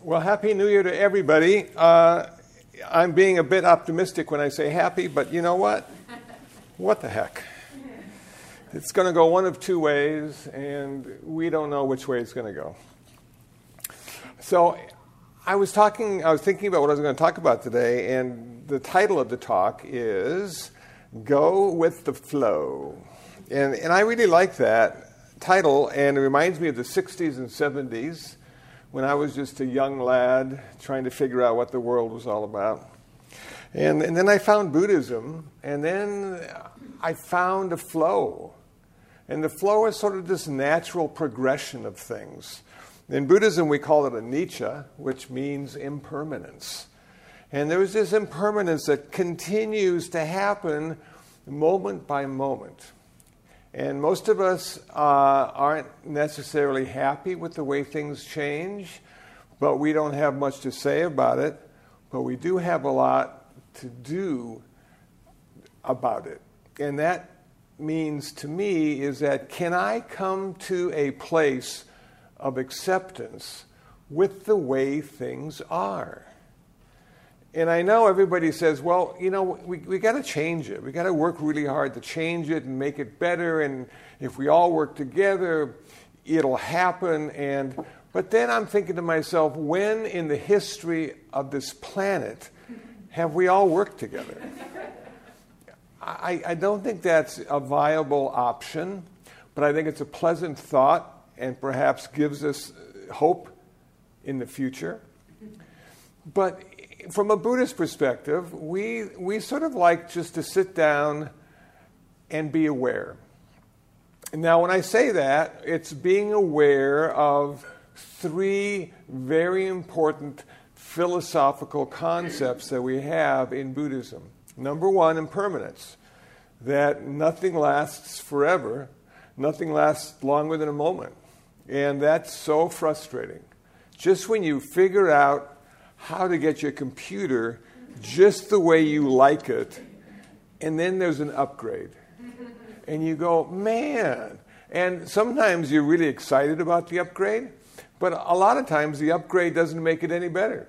Well, Happy New Year to everybody. Uh, I'm being a bit optimistic when I say happy, but you know what? What the heck? It's going to go one of two ways, and we don't know which way it's going to go. So, I was talking, I was thinking about what I was going to talk about today, and the title of the talk is Go with the Flow. And, and I really like that title, and it reminds me of the 60s and 70s when I was just a young lad trying to figure out what the world was all about. And, and then I found Buddhism, and then I found a flow. And the flow is sort of this natural progression of things. In Buddhism, we call it a anicca, which means impermanence. And there's this impermanence that continues to happen moment by moment. And most of us uh, aren't necessarily happy with the way things change, but we don't have much to say about it. But we do have a lot to do about it. And that means to me is that can I come to a place of acceptance with the way things are? And I know everybody says, well, you know, we, we got to change it. We got to work really hard to change it and make it better. And if we all work together, it'll happen. And, but then I'm thinking to myself, when in the history of this planet have we all worked together? I, I don't think that's a viable option, but I think it's a pleasant thought and perhaps gives us hope in the future. But from a Buddhist perspective, we, we sort of like just to sit down and be aware. Now, when I say that, it's being aware of three very important philosophical concepts that we have in Buddhism. Number one, impermanence, that nothing lasts forever, nothing lasts longer than a moment. And that's so frustrating. Just when you figure out how to get your computer just the way you like it, and then there's an upgrade. And you go, man. And sometimes you're really excited about the upgrade, but a lot of times the upgrade doesn't make it any better.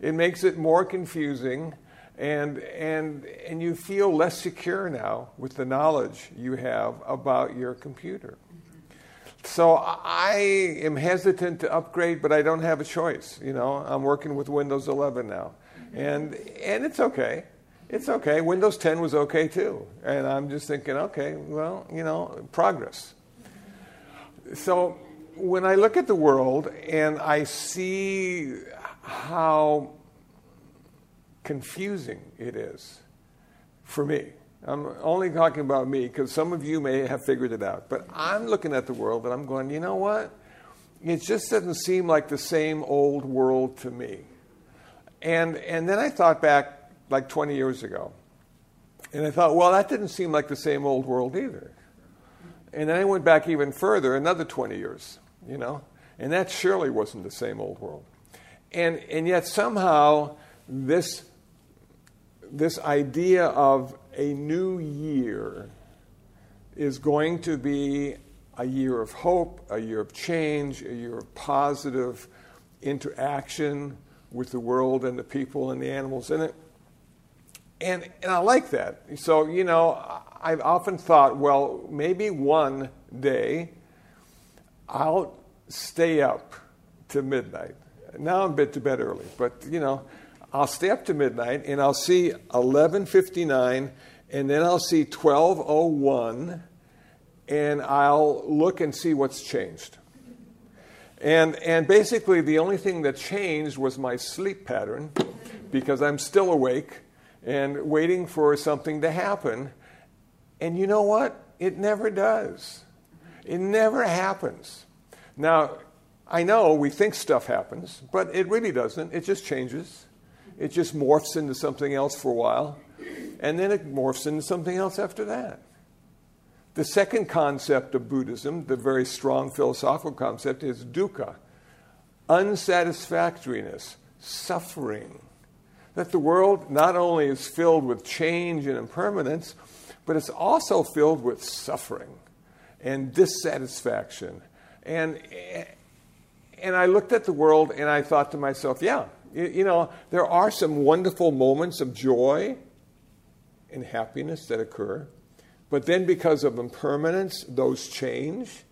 It makes it more confusing, and, and, and you feel less secure now with the knowledge you have about your computer. So I am hesitant to upgrade, but I don't have a choice. You know, I'm working with Windows 11 now, and and it's okay. It's okay. Windows 10 was okay too, and I'm just thinking, okay, well, you know, progress. So when I look at the world and I see how confusing it is for me, I'm only talking about me because some of you may have figured it out. But I'm looking at the world and I'm going, you know what? It just doesn't seem like the same old world to me. And, and then I thought back like 20 years ago. And I thought, well, that didn't seem like the same old world either. And then I went back even further, another 20 years, you know? And that surely wasn't the same old world. And, and yet somehow this, this idea of a new year is going to be a year of hope, a year of change, a year of positive interaction with the world and the people and the animals in it. And, and I like that. So, you know, I've often thought, well, maybe one day I'll stay up to midnight. Now I'm a bit to bed early, but, you know, I'll stay up to midnight and I'll see 1159 and then I'll see 1201 and I'll look and see what's changed. And, and basically, the only thing that changed was my sleep pattern because I'm still awake and waiting for something to happen. And you know what? It never does. It never happens. Now, I know we think stuff happens, but it really doesn't. It just changes it just morphs into something else for a while, and then it morphs into something else after that. The second concept of Buddhism, the very strong philosophical concept, is dukkha unsatisfactoriness, suffering. That the world not only is filled with change and impermanence, but it's also filled with suffering and dissatisfaction. And, and I looked at the world and I thought to myself, yeah, you, know, there are some wonderful moments of joy and happiness that occur. But then, because of impermanence, those change.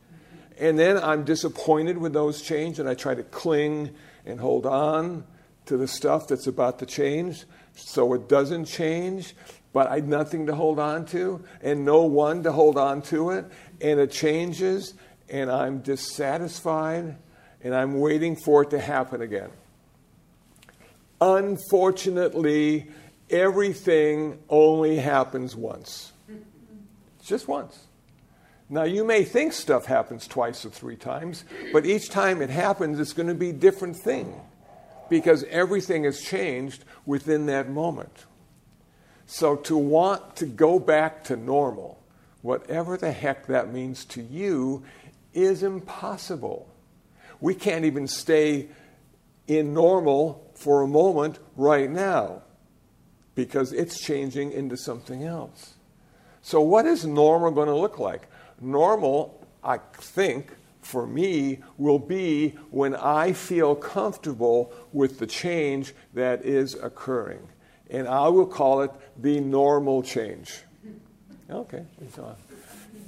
And then I'm disappointed with those change, and I try to cling and hold on to the stuff that's about to change so it doesn't change. But I had nothing to hold on to, and no one to hold on to it. And it changes, and I'm dissatisfied, and I'm waiting for it to happen again. Unfortunately, everything only happens once. Just once. Now, you may think stuff happens twice or three times, but each time it happens, it's going to be a different thing because everything has changed within that moment. So, to want to go back to normal, whatever the heck that means to you, is impossible. We can't even stay in normal for a moment right now because it's changing into something else. So, what is normal going to look like? Normal, I think, for me, will be when I feel comfortable with the change that is occurring. And I will call it the normal change. Okay,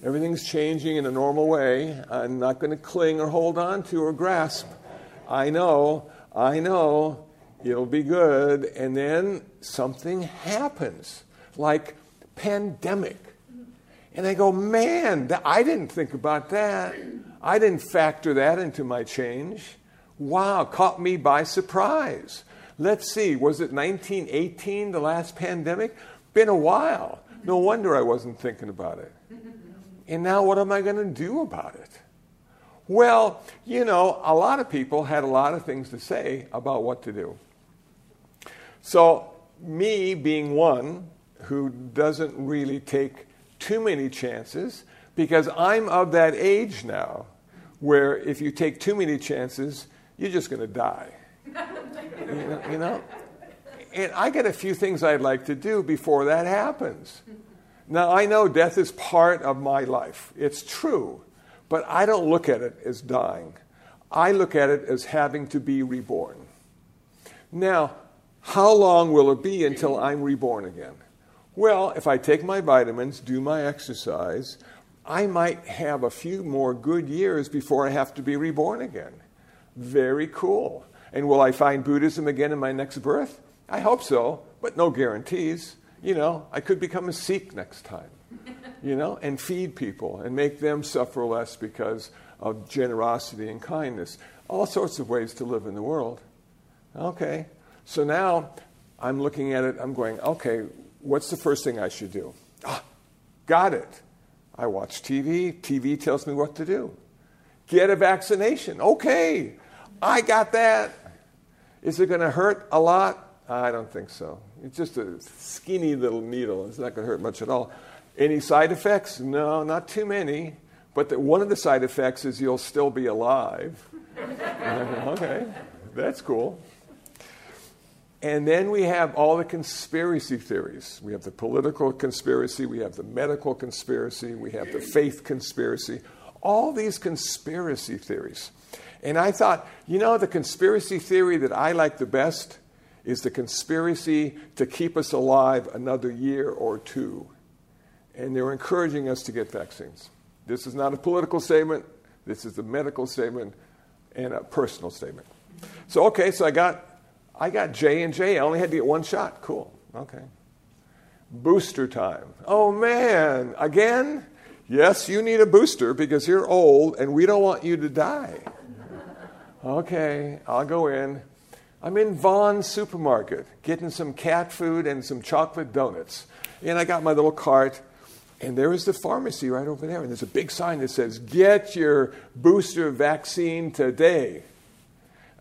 everything's changing in a normal way. I'm not going to cling or hold on to or grasp. I know, I know it'll be good. And then something happens, like pandemic. And I go, man, I didn't think about that. I didn't factor that into my change. Wow, caught me by surprise. Let's see, was it 1918, the last pandemic? Been a while. No wonder I wasn't thinking about it. And now what am I going to do about it? Well, you know, a lot of people had a lot of things to say about what to do. So, me being one who doesn't really take too many chances, because I'm of that age now where if you take too many chances, you're just going to die. you, know, you know? And I got a few things I'd like to do before that happens. Now, I know death is part of my life, it's true, but I don't look at it as dying. I look at it as having to be reborn. Now, how long will it be until I'm reborn again? Well, if I take my vitamins, do my exercise, I might have a few more good years before I have to be reborn again. Very cool. And will I find Buddhism again in my next birth? I hope so, but no guarantees. You know, I could become a Sikh next time, you know, and feed people and make them suffer less because of generosity and kindness. All sorts of ways to live in the world. Okay, so now I'm looking at it, I'm going, okay, what's the first thing I should do? Ah, got it. I watch TV. TV tells me what to do. Get a vaccination. Okay, I got that. Is it going to hurt a lot? I don't think so. It's just a skinny little needle. It's not going to hurt much at all. Any side effects? No, not too many. But the, one of the side effects is you'll still be alive. okay, that's cool. And then we have all the conspiracy theories. We have the political conspiracy, we have the medical conspiracy, we have the faith conspiracy, all these conspiracy theories. And I thought, you know, the conspiracy theory that I like the best is the conspiracy to keep us alive another year or two. And they're encouraging us to get vaccines. This is not a political statement, this is a medical statement and a personal statement. So, okay, so I got I got J and J. I only had to get one shot. Cool. Okay. Booster time. Oh man, again? Yes, you need a booster because you're old and we don't want you to die. Okay, I'll go in. I'm in Vons supermarket getting some cat food and some chocolate donuts. And I got my little cart, and there is the pharmacy right over there. And there's a big sign that says, Get your booster vaccine today.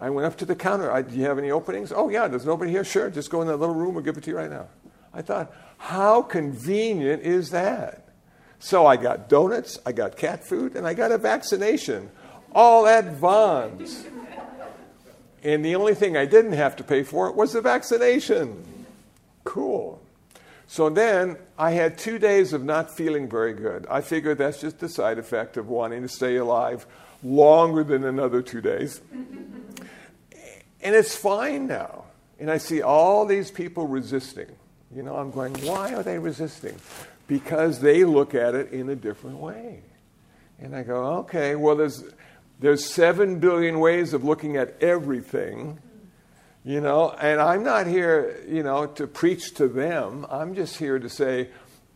I went up to the counter. I, do you have any openings? Oh, yeah, there's nobody here. Sure, just go in that little room. We'll give it to you right now. I thought, how convenient is that? So I got donuts, I got cat food, and I got a vaccination, all at Vons. And the only thing I didn't have to pay for was the vaccination. Cool. So then I had two days of not feeling very good. I figured that's just the side effect of wanting to stay alive longer than another two days. And it's fine now. And I see all these people resisting. You know, I'm going, why are they resisting? Because they look at it in a different way. And I go, okay, well, there's, there's seven billion ways of looking at everything, you know, and I'm not here, you know, to preach to them. I'm just here to say,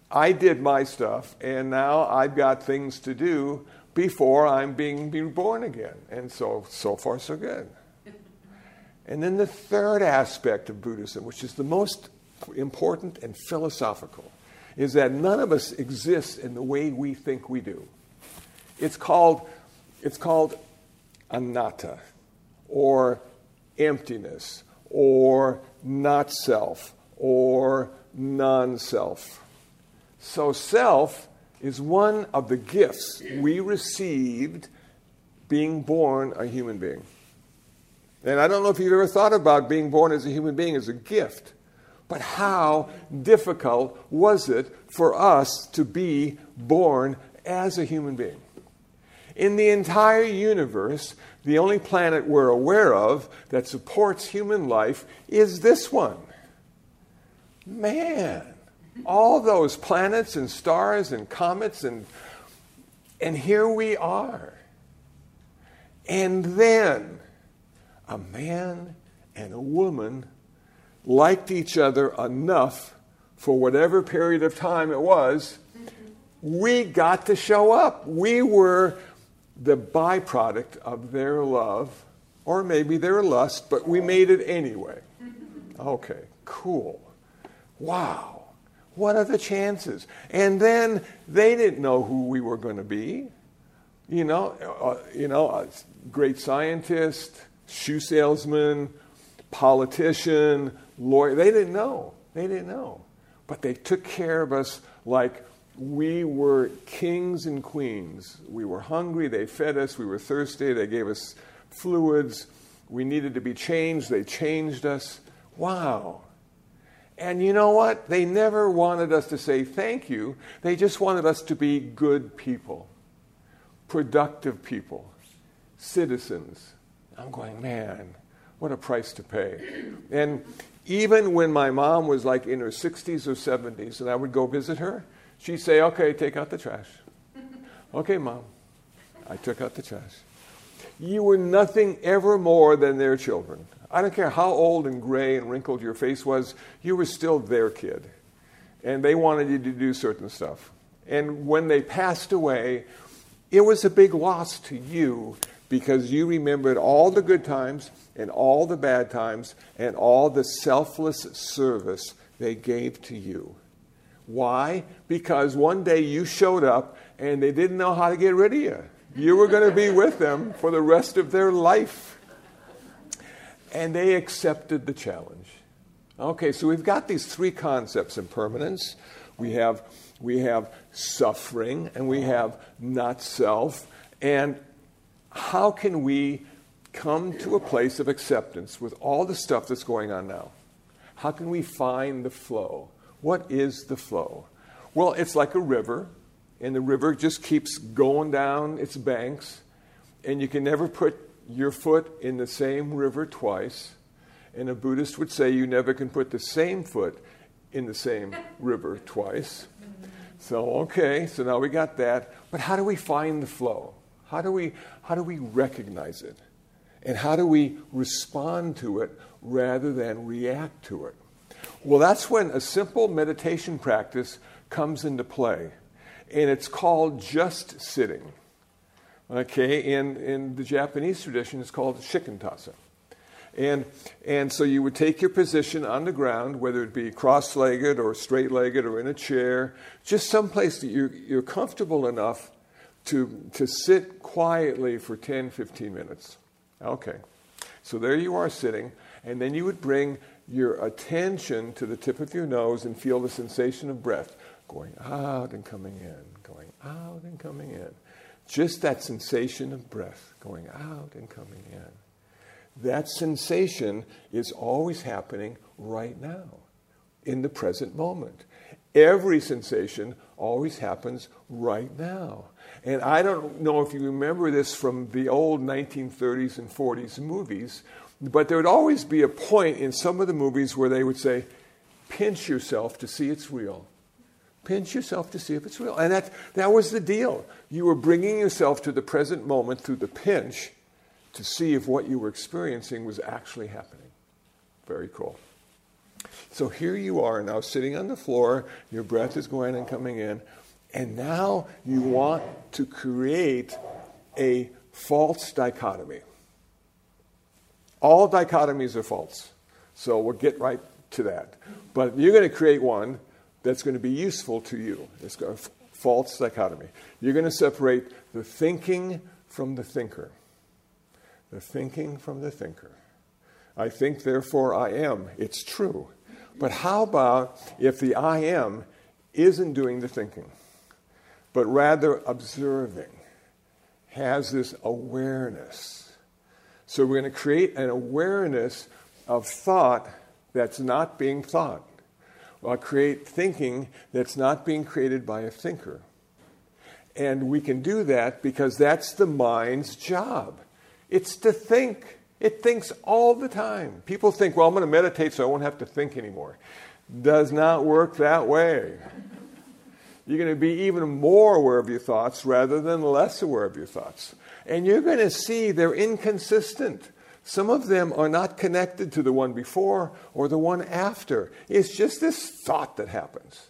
I did my stuff, and now I've got things to do before I'm being, being born again. And so, so far, so good. And then the third aspect of Buddhism, which is the most important and philosophical, is that none of us exist in the way we think we do. It's called, it's called anatta, or emptiness, or not self, or non self. So, self is one of the gifts we received being born a human being. And I don't know if you've ever thought about being born as a human being as a gift, but how difficult was it for us to be born as a human being? In the entire universe, the only planet we're aware of that supports human life is this one. Man, all those planets and stars and comets and and here we are. And then a man and a woman liked each other enough for whatever period of time it was, we got to show up. We were the byproduct of their love, or maybe their lust, but we made it anyway. Okay, cool. Wow. What are the chances? And then they didn't know who we were going to be. You know, uh, you know, a great scientist, shoe salesman, politician, lawyer. They didn't know. They didn't know. But they took care of us like we were kings and queens. We were hungry. They fed us. We were thirsty. They gave us fluids. We needed to be changed. They changed us. Wow. And you know what? They never wanted us to say thank you. They just wanted us to be good people, productive people, citizens. I'm going, man, what a price to pay. And even when my mom was like in her 60s or 70s and I would go visit her, she'd say, okay, take out the trash. okay, mom. I took out the trash. You were nothing ever more than their children. I don't care how old and gray and wrinkled your face was, you were still their kid. And they wanted you to do certain stuff. And when they passed away, it was a big loss to you because you remembered all the good times and all the bad times and all the selfless service they gave to you. Why? Because one day you showed up and they didn't know how to get rid of you. You were going to be with them for the rest of their life. And they accepted the challenge. Okay, so we've got these three concepts impermanence. We have, we have suffering and we have not self. And how can we come to a place of acceptance with all the stuff that's going on now? How can we find the flow? What is the flow? Well, it's like a river, and the river just keeps going down its banks, and you can never put your foot in the same river twice. And a Buddhist would say you never can put the same foot in the same river twice. So, okay, so now we got that. But how do we find the flow? How do we, how do we recognize it? And how do we respond to it rather than react to it? Well, that's when a simple meditation practice comes into play. And it's called just sitting. Okay, in, in the Japanese tradition, it's called shikantaza. And, and so you would take your position on the ground, whether it be cross legged or straight legged or in a chair, just someplace that you're, you're comfortable enough to, to sit quietly for 10, 15 minutes. Okay. So there you are sitting, and then you would bring your attention to the tip of your nose and feel the sensation of breath going out and coming in, going out and coming in. Just that sensation of breath going out and coming in. That sensation is always happening right now, in the present moment. Every sensation always happens right now. And I don't know if you remember this from the old 1930s and 40s movies, but there would always be a point in some of the movies where they would say, pinch yourself to see it's real. Pinch yourself to see if it's real. And that, that was the deal. You were bringing yourself to the present moment through the pinch to see if what you were experiencing was actually happening. Very cool. So here you are now sitting on the floor, your breath is going and coming in, and now you want to create a false dichotomy. All dichotomies are false. So we'll get right to that. But you're going to create one that's going to be useful to you. It's a false dichotomy. You're going to separate the thinking from the thinker. The thinking from the thinker. I think, therefore I am. It's true. But how about if the I am isn't doing the thinking, but rather observing, has this awareness? So we're going to create an awareness of thought that's not being thought, or create thinking that's not being created by a thinker. And we can do that because that's the mind's job. It's to think. It thinks all the time. People think, well, I'm going to meditate so I won't have to think anymore. Does not work that way. You're going to be even more aware of your thoughts rather than less aware of your thoughts. And you're going to see they're inconsistent. Some of them are not connected to the one before or the one after. It's just this thought that happens.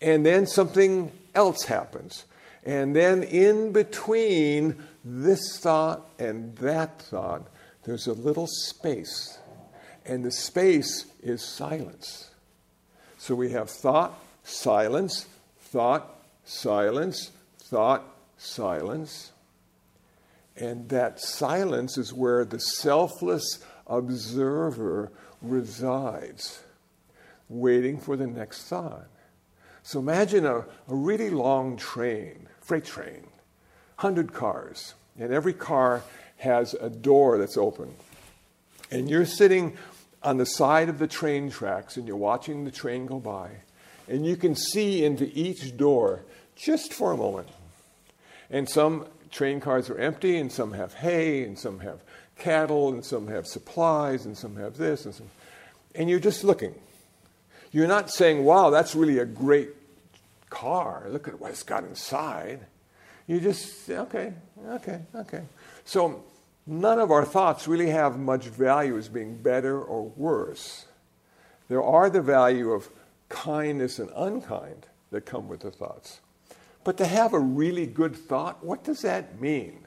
And then something else happens. And then in between this thought and that thought, there's a little space, and the space is silence. So we have thought, silence, thought, silence, thought, silence. And that silence is where the selfless observer resides, waiting for the next thought. So imagine a, a really long train, freight train, 100 cars, and every car has a door that's open. And you're sitting on the side of the train tracks and you're watching the train go by, and you can see into each door just for a moment. And some train cars are empty, and some have hay, and some have cattle, and some have supplies, and some have this, and some. And you're just looking. You're not saying, wow, that's really a great car. Look at what it's got inside. You just, say, okay, okay, okay. So none of our thoughts really have much value as being better or worse. There are the value of kindness and unkind that come with the thoughts. But to have a really good thought, what does that mean?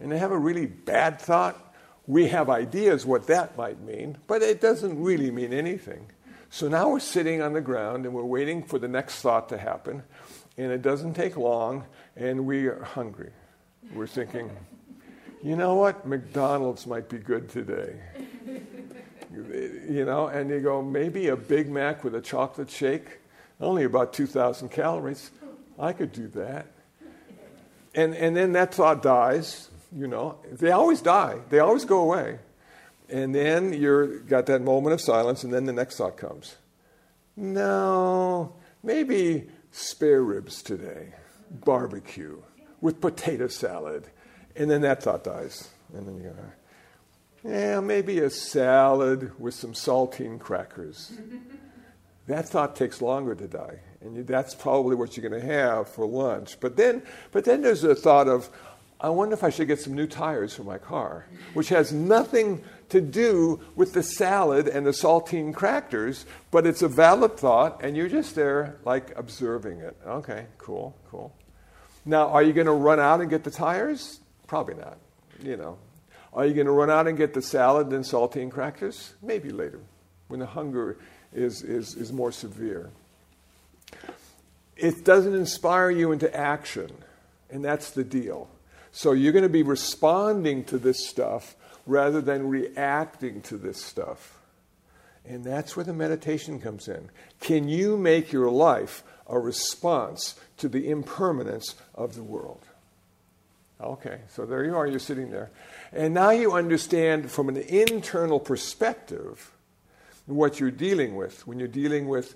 And to have a really bad thought, we have ideas what that might mean, but it doesn't really mean anything. So now we're sitting on the ground and we're waiting for the next thought to happen, and it doesn't take long, and we are hungry. We're thinking, you know what? McDonald's might be good today. you know, and you go, maybe a Big Mac with a chocolate shake, only about 2,000 calories. I could do that. And, and then that thought dies, you know. They always die, they always go away. And then you're got that moment of silence, and then the next thought comes. No, maybe spare ribs today, barbecue with potato salad and then that thought dies. And then you go, yeah, maybe a salad with some saltine crackers. that thought takes longer to die. And that's probably what you're going to have for lunch. But then, but then there's the thought of, I wonder if I should get some new tires for my car, which has nothing to do with the salad and the saltine crackers, but it's a valid thought, and you're just there, like, observing it. Okay, cool, cool. Now, are you going to run out and get the tires? Probably not. You know, are you going to run out and get the salad and saltine crackers? Maybe later, when the hunger is, is, is more severe. It doesn't inspire you into action, and that's the deal. So you're going to be responding to this stuff rather than reacting to this stuff. And that's where the meditation comes in. Can you make your life a response to the impermanence of the world? Okay, so there you are, you're sitting there. And now you understand from an internal perspective what you're dealing with when you're dealing with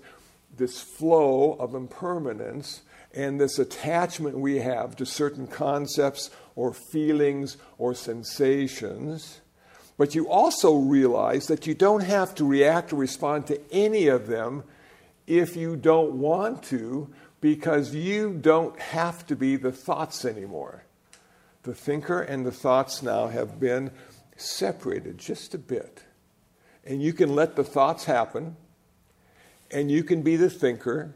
this flow of impermanence and this attachment we have to certain concepts or feelings or sensations. But you also realize that you don't have to react or respond to any of them if you don't want to, because you don't have to be the thoughts anymore. The thinker and the thoughts now have been separated just a bit. And you can let the thoughts happen, and you can be the thinker,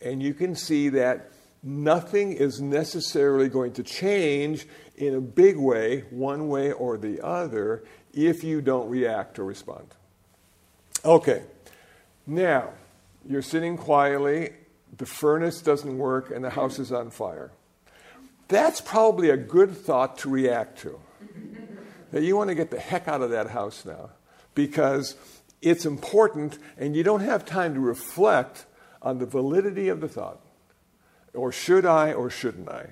and you can see that nothing is necessarily going to change in a big way, one way or the other, if you don't react or respond. Okay, now you're sitting quietly, the furnace doesn't work, and the house is on fire. That's probably a good thought to react to. that you want to get the heck out of that house now because it's important and you don't have time to reflect on the validity of the thought. Or should I or shouldn't I?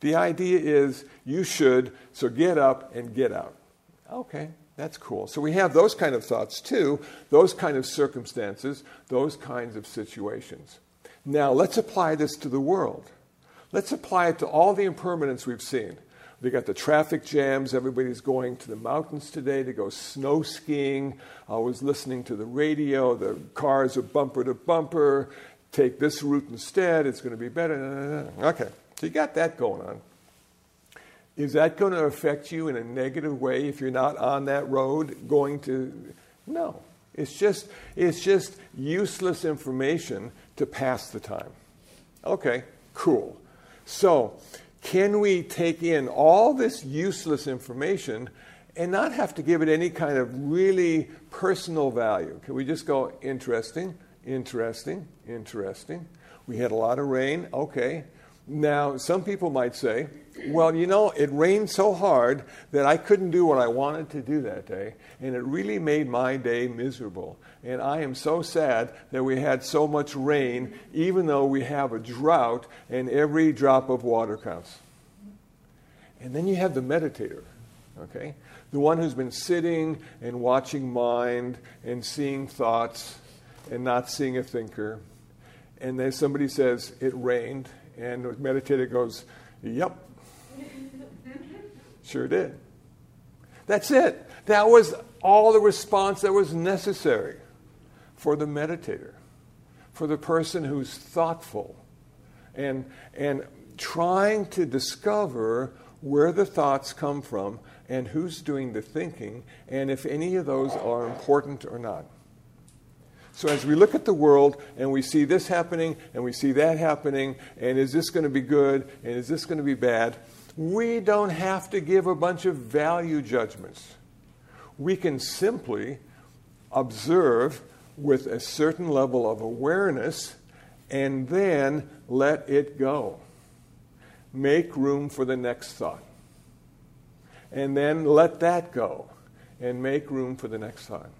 The idea is you should, so get up and get out. Okay, that's cool. So we have those kind of thoughts too, those kind of circumstances, those kinds of situations. Now let's apply this to the world. Let's apply it to all the impermanence we've seen. We got the traffic jams. Everybody's going to the mountains today to go snow skiing. I was listening to the radio. The cars are bumper to bumper take this route instead, it's going to be better. Okay, so you got that going on. Is that going to affect you in a negative way if you're not on that road going to? No. It's just, it's just useless information to pass the time. Okay, cool. So, can we take in all this useless information and not have to give it any kind of really personal value? Can we just go, interesting? Interesting, interesting. We had a lot of rain. Okay. Now, some people might say, well, you know, it rained so hard that I couldn't do what I wanted to do that day, and it really made my day miserable. And I am so sad that we had so much rain, even though we have a drought and every drop of water counts. And then you have the meditator, okay? The one who's been sitting and watching mind and seeing thoughts and not seeing a thinker. And then somebody says, It rained. And the meditator goes, Yep. sure did. That's it. That was all the response that was necessary for the meditator, for the person who's thoughtful and, and trying to discover where the thoughts come from and who's doing the thinking and if any of those are important or not. So as we look at the world and we see this happening and we see that happening, and is this going to be good and is this going to be bad, we don't have to give a bunch of value judgments. We can simply observe with a certain level of awareness and then let it go. Make room for the next thought. And then let that go and make room for the next thought.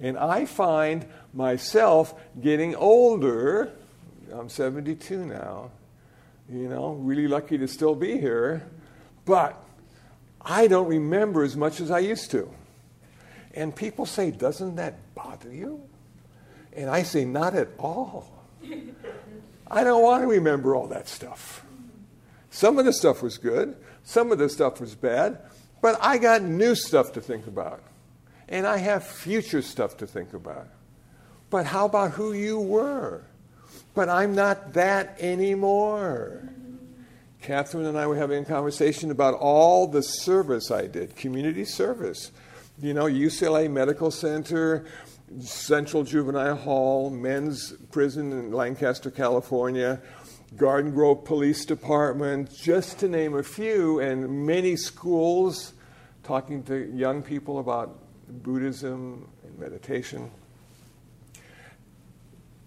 And I find myself getting older. I'm 72 now. You know, really lucky to still be here. But I don't remember as much as I used to. And people say, Doesn't that bother you? And I say, Not at all. I don't want to remember all that stuff. Some of the stuff was good, some of the stuff was bad, but I got new stuff to think about and I have future stuff to think about. But how about who you were? But I'm not that anymore. Catherine and I were having a conversation about all the service I did, community service. You know, UCLA Medical Center, Central Juvenile Hall, men's prison in Lancaster, California, Garden Grove Police Department, just to name a few, and many schools talking to young people about Buddhism and meditation.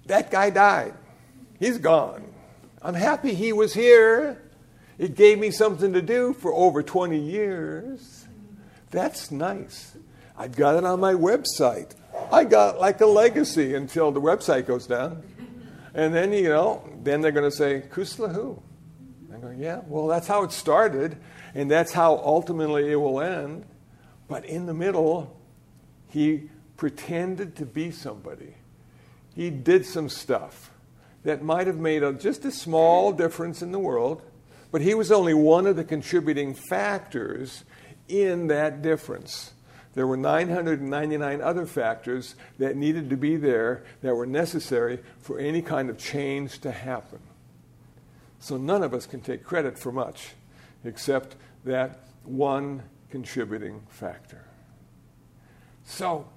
That guy died. He's gone. I'm happy he was here. It gave me something to do for over 20 years. That's nice. I've got it on my website. I got like a legacy until the website goes down. And then, you know, then they're going to say, Kusala who? I go, yeah, well, that's how it started, and that's how ultimately it will end. But in the middle, he pretended to be somebody. he did some stuff that might have made a, just a small difference in the world, but he was only one of the contributing factors in that difference. There were 999 other factors that needed to be there that were necessary for any kind of change to happen. So none of us can take credit for much except that one contributing factor. So,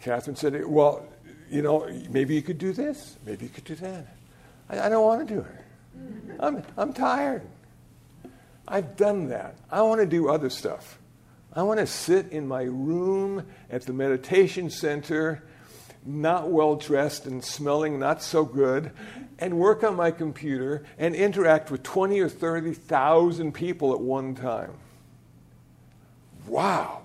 Catherine said, Well, you know, maybe you could do this, maybe you could do that. I, I don't want to do it. I'm, I'm tired. I've done that. I want to do other stuff. I want to sit in my room at the meditation center, not well dressed and smelling not so good, and work on my computer and interact with 20 or 30,000 people at one time. Wow.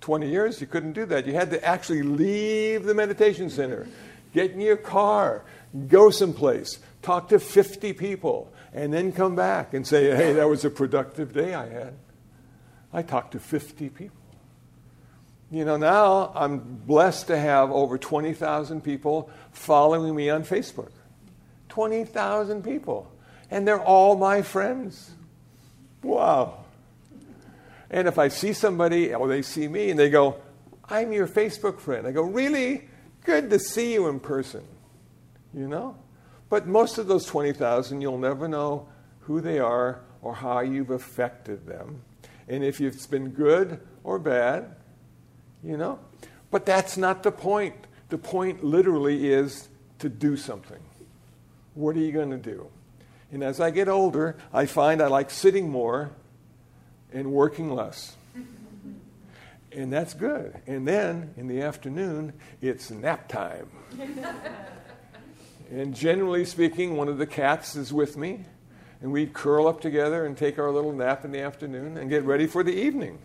20 years, you couldn't do that. You had to actually leave the meditation center, get in your car, go someplace, talk to 50 people, and then come back and say, hey, that was a productive day I had. I talked to 50 people. You know, now I'm blessed to have over 20,000 people following me on Facebook. 20,000 people. And they're all my friends. Wow. And if I see somebody or they see me and they go, I'm your Facebook friend, I go, Really? Good to see you in person. You know? But most of those 20,000, you'll never know who they are or how you've affected them. And if it's been good or bad, you know? But that's not the point. The point literally is to do something. What are you going to do? And as I get older, I find I like sitting more and working less. And that's good. And then in the afternoon, it's nap time. and generally speaking, one of the cats is with me, and we'd curl up together and take our little nap in the afternoon and get ready for the evening.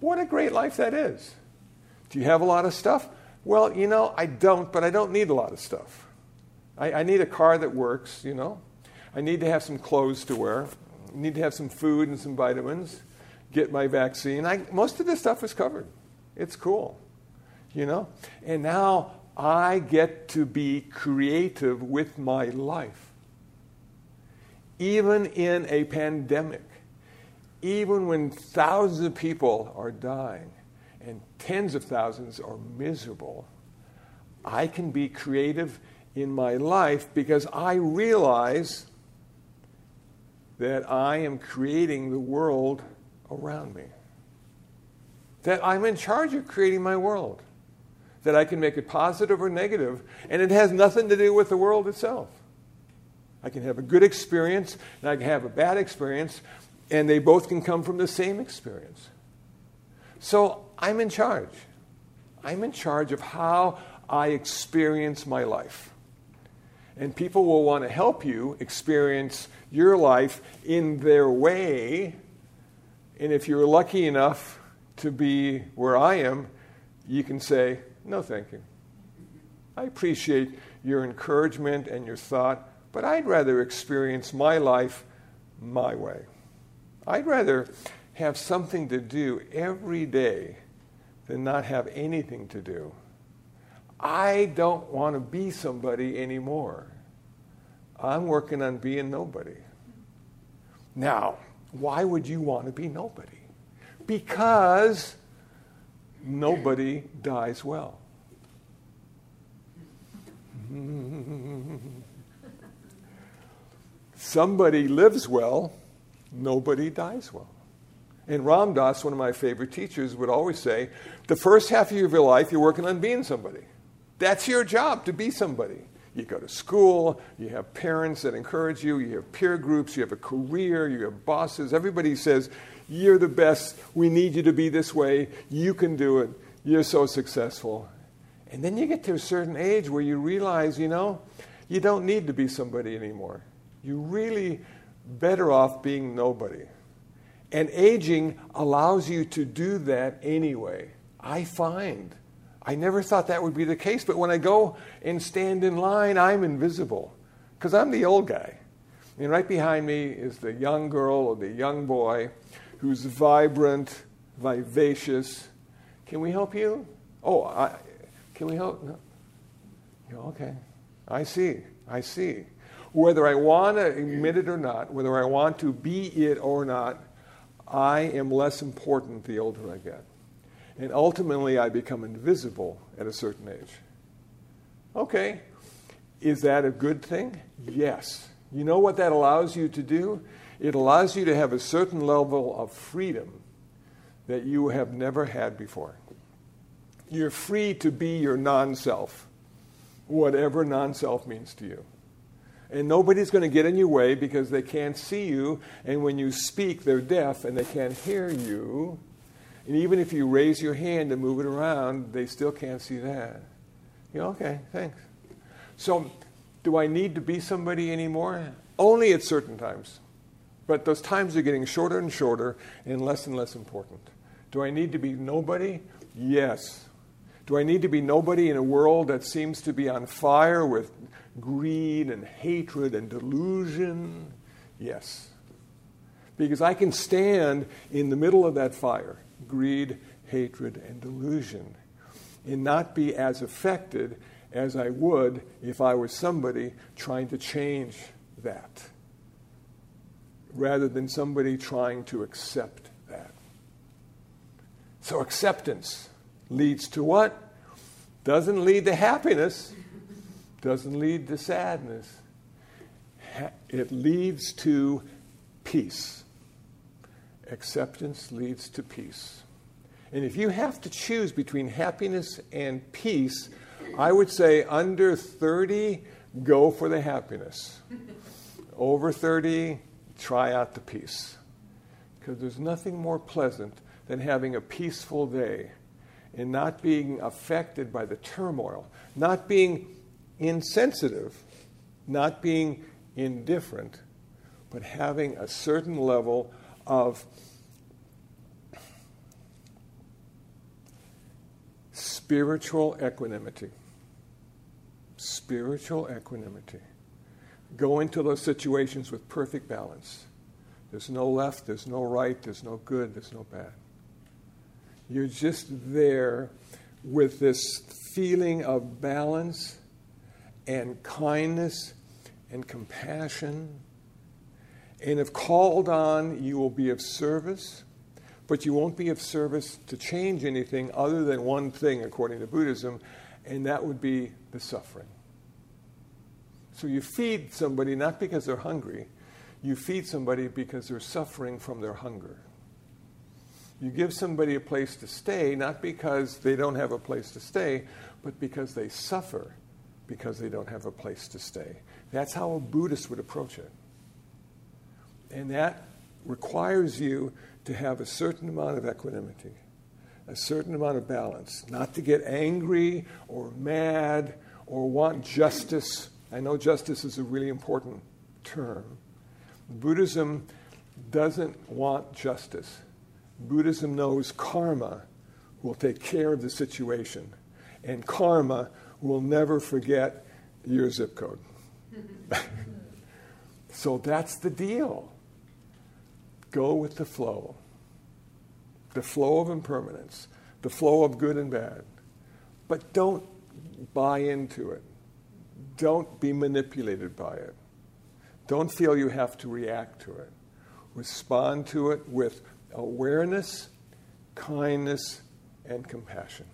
What a great life that is. Do you have a lot of stuff? Well, you know, I don't, but I don't need a lot of stuff. I, I need a car that works, you know. I need to have some clothes to wear I need to have some food and some vitamins, get my vaccine. I, most of this stuff is covered. It's cool, you know? And now I get to be creative with my life. Even in a pandemic, even when thousands of people are dying and tens of thousands are miserable, I can be creative in my life because I realize that I am creating the world around me. That I'm in charge of creating my world. That I can make it positive or negative, and it has nothing to do with the world itself. I can have a good experience, and I can have a bad experience, and they both can come from the same experience. So I'm in charge. I'm in charge of how I experience my life. And people will want to help you experience your life in their way. And if you're lucky enough to be where I am, you can say, No, thank you. I appreciate your encouragement and your thought, but I'd rather experience my life my way. I'd rather have something to do every day than not have anything to do. I don't want to be somebody anymore. I'm working on being nobody. Now, why would you want to be nobody? Because nobody dies well. Somebody lives well, nobody dies well. And Ram Dass, one of my favorite teachers, would always say the first half of your life, you're working on being somebody. That's your job, to be somebody. You go to school, you have parents that encourage you, you have peer groups, you have a career, you have bosses. Everybody says, You're the best. We need you to be this way. You can do it. You're so successful. And then you get to a certain age where you realize, you know, you don't need to be somebody anymore. You're really better off being nobody. And aging allows you to do that anyway. I find I never thought that would be the case, but when I go and stand in line, I'm invisible because I'm the old guy. And right behind me is the young girl or the young boy who's vibrant, vivacious. Can we help you? Oh, I, can we help? No. You okay, I see, I see. Whether I want to admit it or not, whether I want to be it or not, I am less important the older I get. And ultimately, I become invisible at a certain age. Okay, is that a good thing? Yes. You know what that allows you to do? It allows you to have a certain level of freedom that you have never had before. You're free to be your non self, whatever non self means to you. And nobody's going to get in your way because they can't see you, and when you speak, they're deaf and they can't hear you. And even if you raise your hand and move it around, they still can't see that. You know, okay, thanks. So, do I need to be somebody anymore? Only at certain times. But those times are getting shorter and shorter and less and less important. Do I need to be nobody? Yes. Do I need to be nobody in a world that seems to be on fire with greed and hatred and delusion? Yes. Because I can stand in the middle of that fire greed, hatred, and delusion and not be as affected as I would if I was somebody trying to change that, rather than somebody trying to accept that. So, acceptance leads to what? Doesn't lead to happiness, doesn't lead to sadness. It leads to peace. Acceptance leads to peace. And if you have to choose between happiness and peace, I would say under 30, go for the happiness. Over 30, try out the peace. Because there's nothing more pleasant than having a peaceful day and not being affected by the turmoil, not being insensitive, not being indifferent, but having a certain level of spiritual equanimity. Spiritual equanimity. Go into those situations with perfect balance. There's no left, there's no right, there's no good, there's no bad. You're just there with this feeling of balance and kindness and compassion. And if called on, you will be of service but you won't be of service to change anything other than one thing, according to Buddhism, and that would be the suffering. So you feed somebody not because they're hungry, you feed somebody because they're suffering from their hunger. You give somebody a place to stay not because they don't have a place to stay, but because they suffer because they don't have a place to stay. That's how a Buddhist would approach it. And that requires you to have a certain amount of equanimity, a certain amount of balance, not to get angry or mad or want justice. I know justice is a really important term. Buddhism doesn't want justice. Buddhism knows karma will take care of the situation, and karma will never forget your zip code. so that's the deal. Go with the flow. The flow of impermanence, the flow of good and bad. But don't buy into it. Don't be manipulated by it. Don't feel you have to react to it. Respond to it with awareness, kindness, and compassion.